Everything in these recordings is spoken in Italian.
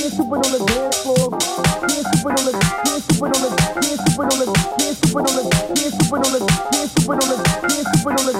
Can't stop it on the dance floor. Can't stop it on the, can't stop it on the, can't super on the, can't stop it on the, can't super on the, can't super on the, can't on the.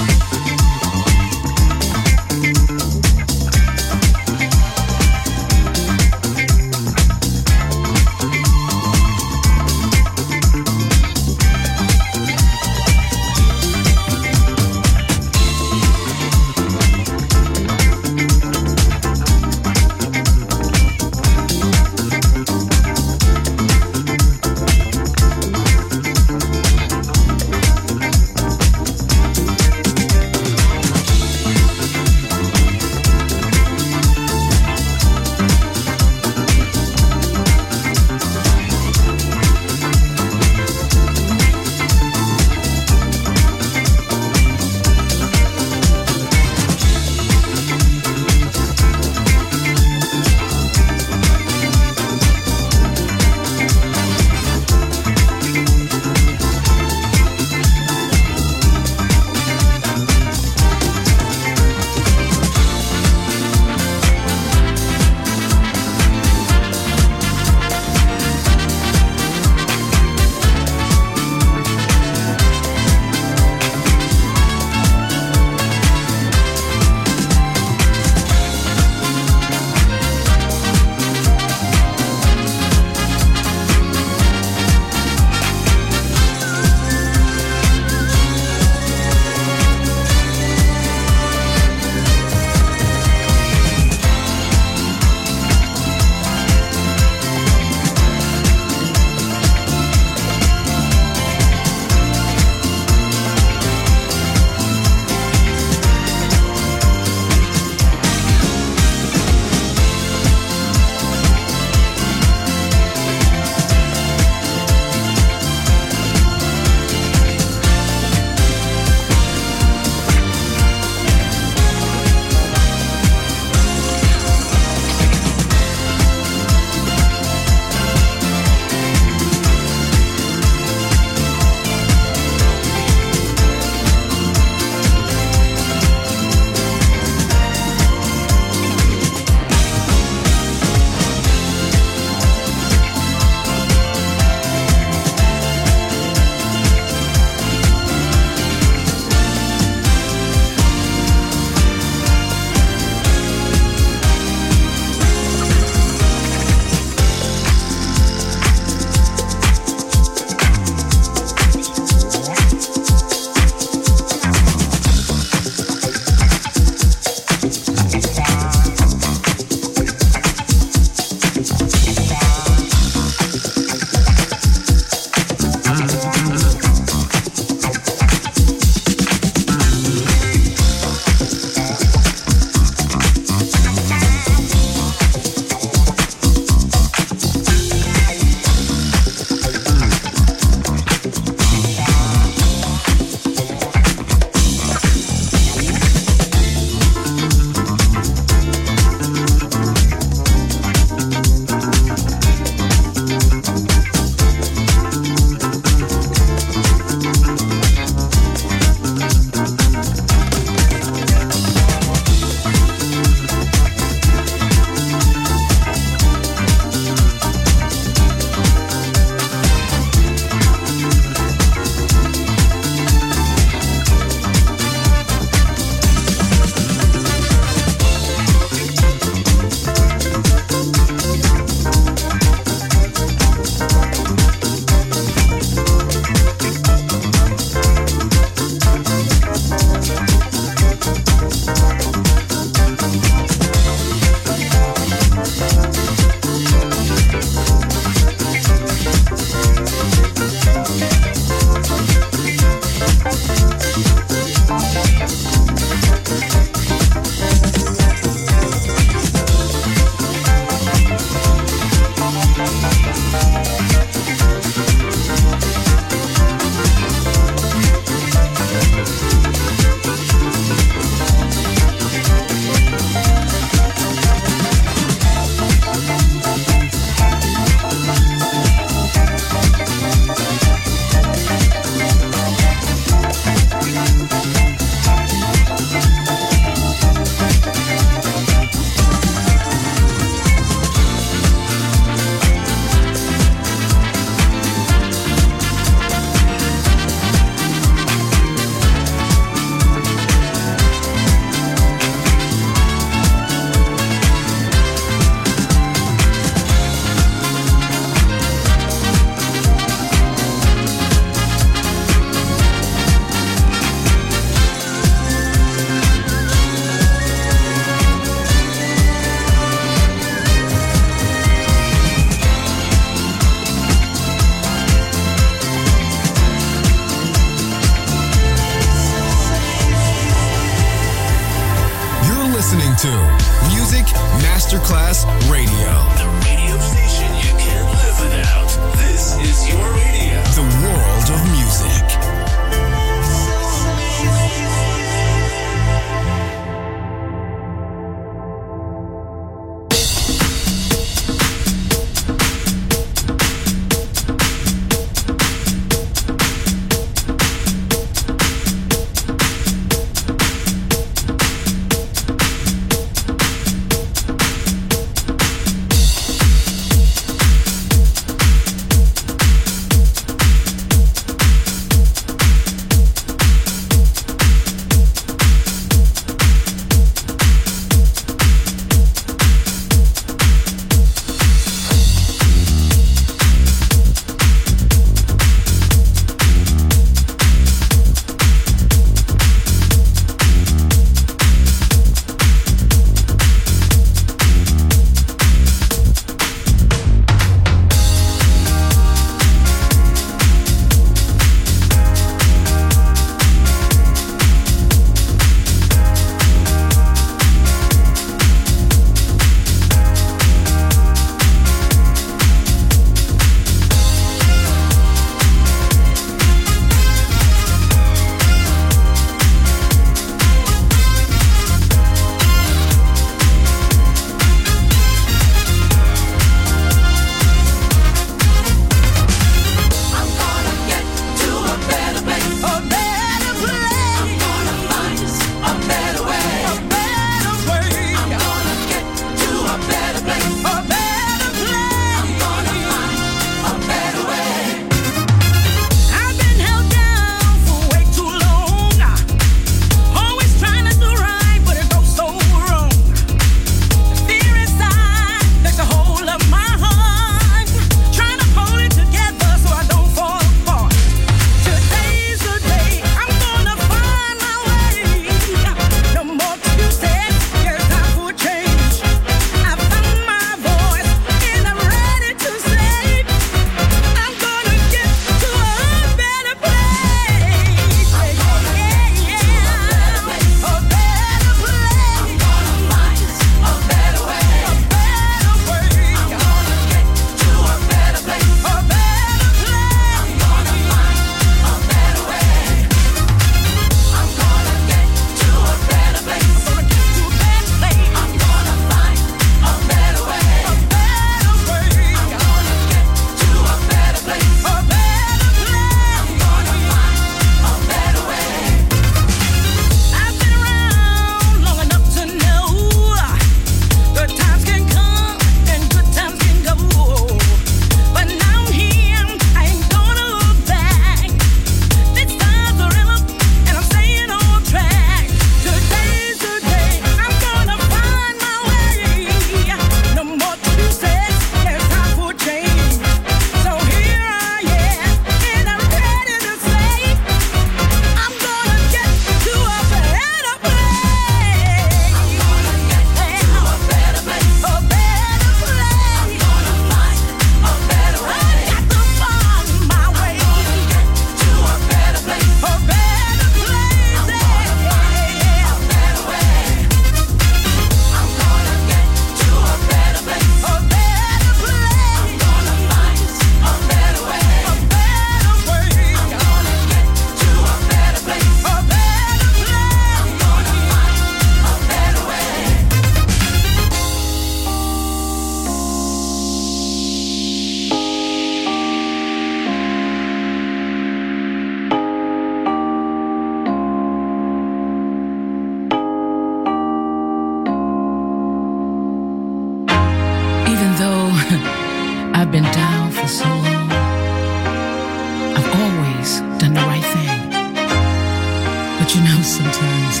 But you know, sometimes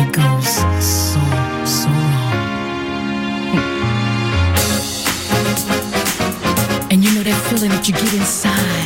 it goes so, so wrong. And you know that feeling that you get inside